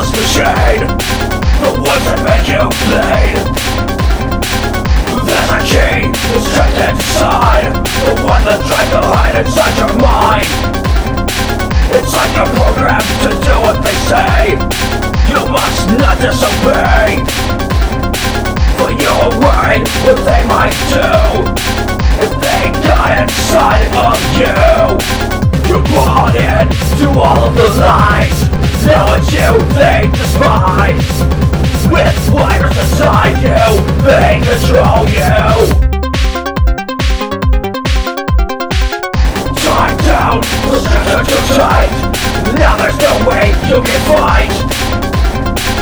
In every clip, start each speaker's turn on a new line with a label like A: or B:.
A: just a shade The words that make you bleed There's a key that's trapped inside The one that tried to hide inside your mind. It's like a program to do what they say. You must not disobey For you're right what they might do. If they got inside of you You're bought into all of the lies. It's you they despise. With wires inside you, they control you. Time down, restricted too tight. Now there's no way you can fight.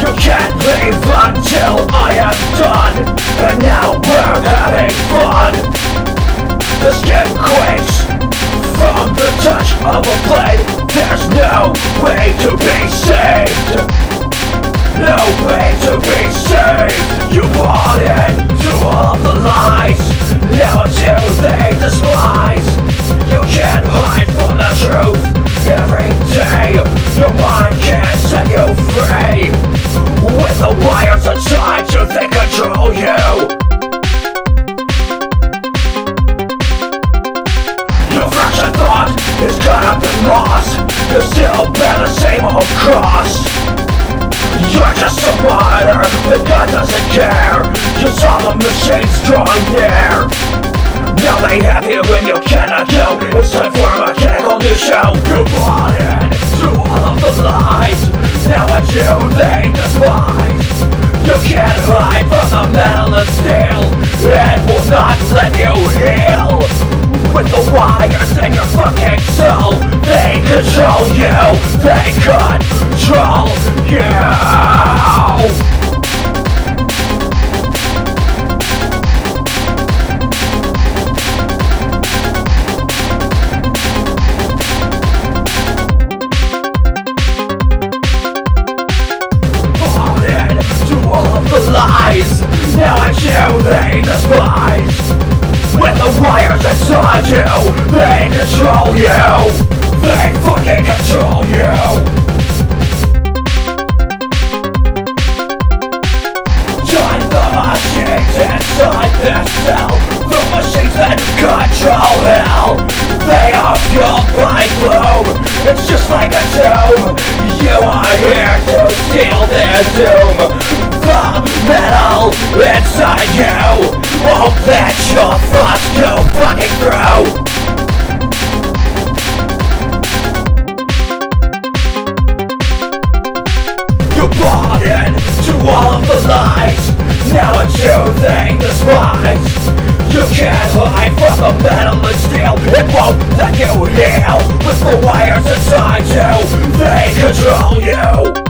A: You can't leave until I am done. And now we're having fun. The skin quakes from the touch of a blade. There's no way to be saved. No way to be saved. You bought into all the lies. It's you they despise. You can't hide from the truth. Every day, your mind can't set you free. With the wires inside you, they control you. Loss. You still bear the same old cross. You're just a martyr, but God doesn't care. You saw the machines drawing near. Now they have you and you cannot go. It's time for a mechanical new show. You bought in to all of the lies. Now it's you they despise. You can't hide from the metal and steel. It will not let you heal. With the wires in your fucking soul, they control you. They control you. all the lies. Now it's you they despise. With the wires inside you, they control you. They fucking control you. Join the machines inside this cell. The machines that control hell. They are fueled by gloom. It's just like a tomb. You are here to steal their doom. The metal inside you won't let your thoughts go fucking through. You bought into all of the lies. Now it's you they despise. You can't hide from the metal and steel. It won't let you heal. With the wires inside you, they control you.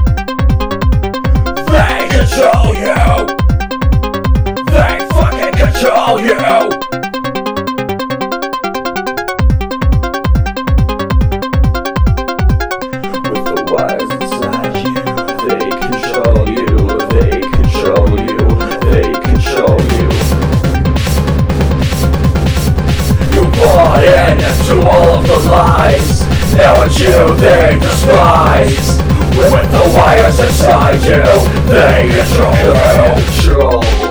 A: You they despise. With the wires inside you, they control you. They control.